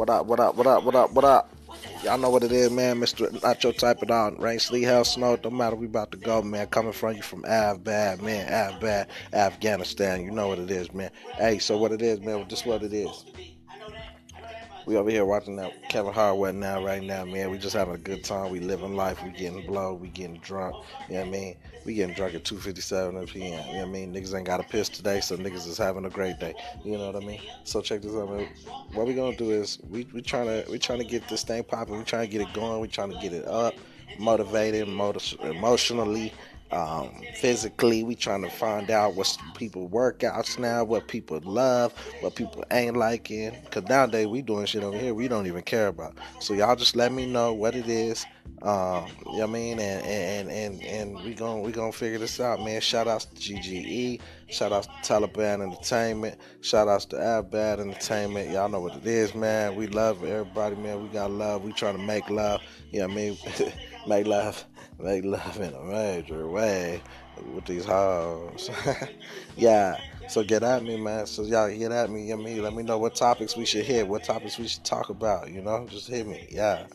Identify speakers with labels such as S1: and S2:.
S1: What up, what up, what up, what up, what up? Y'all know what it is, man. Mr. Your type It all. Rain, sleet, hell, snow. Don't matter. We about to go, man. Coming from you from Bad, man. Bad, Afghanistan. You know what it is, man. Hey, so what it is, man. Just what it is. We over here watching that Kevin Hart now, right now, man. We just having a good time. We living life. We getting blow. We getting drunk. You know what I mean? We getting drunk at 2:57 p.m. You know what I mean? Niggas ain't got a piss today, so niggas is having a great day. You know what I mean? So check this out, man. What we gonna do is we we trying to we trying to get this thing popping. We trying to get it going. We trying to get it up, motivated, motiv- emotionally um, physically. We trying to find out what's people workouts now, what people love, what people ain't liking. Cause nowadays we doing shit over here we don't even care about. So y'all just let me know what it is. Um, you know what I mean? And and and and we gonna we gonna figure this out, man. Shout outs to GGE, shout outs to Taliban Entertainment, shout outs to Abad Entertainment. Y'all know what it is, man. We love everybody, man. We got love. We trying to make love. You know what I mean? make love, make love in a major way with these hoes. yeah. So get at me, man. So y'all get at me, you me. Let me know what topics we should hit, what topics we should talk about, you know? Just hit me. Yeah.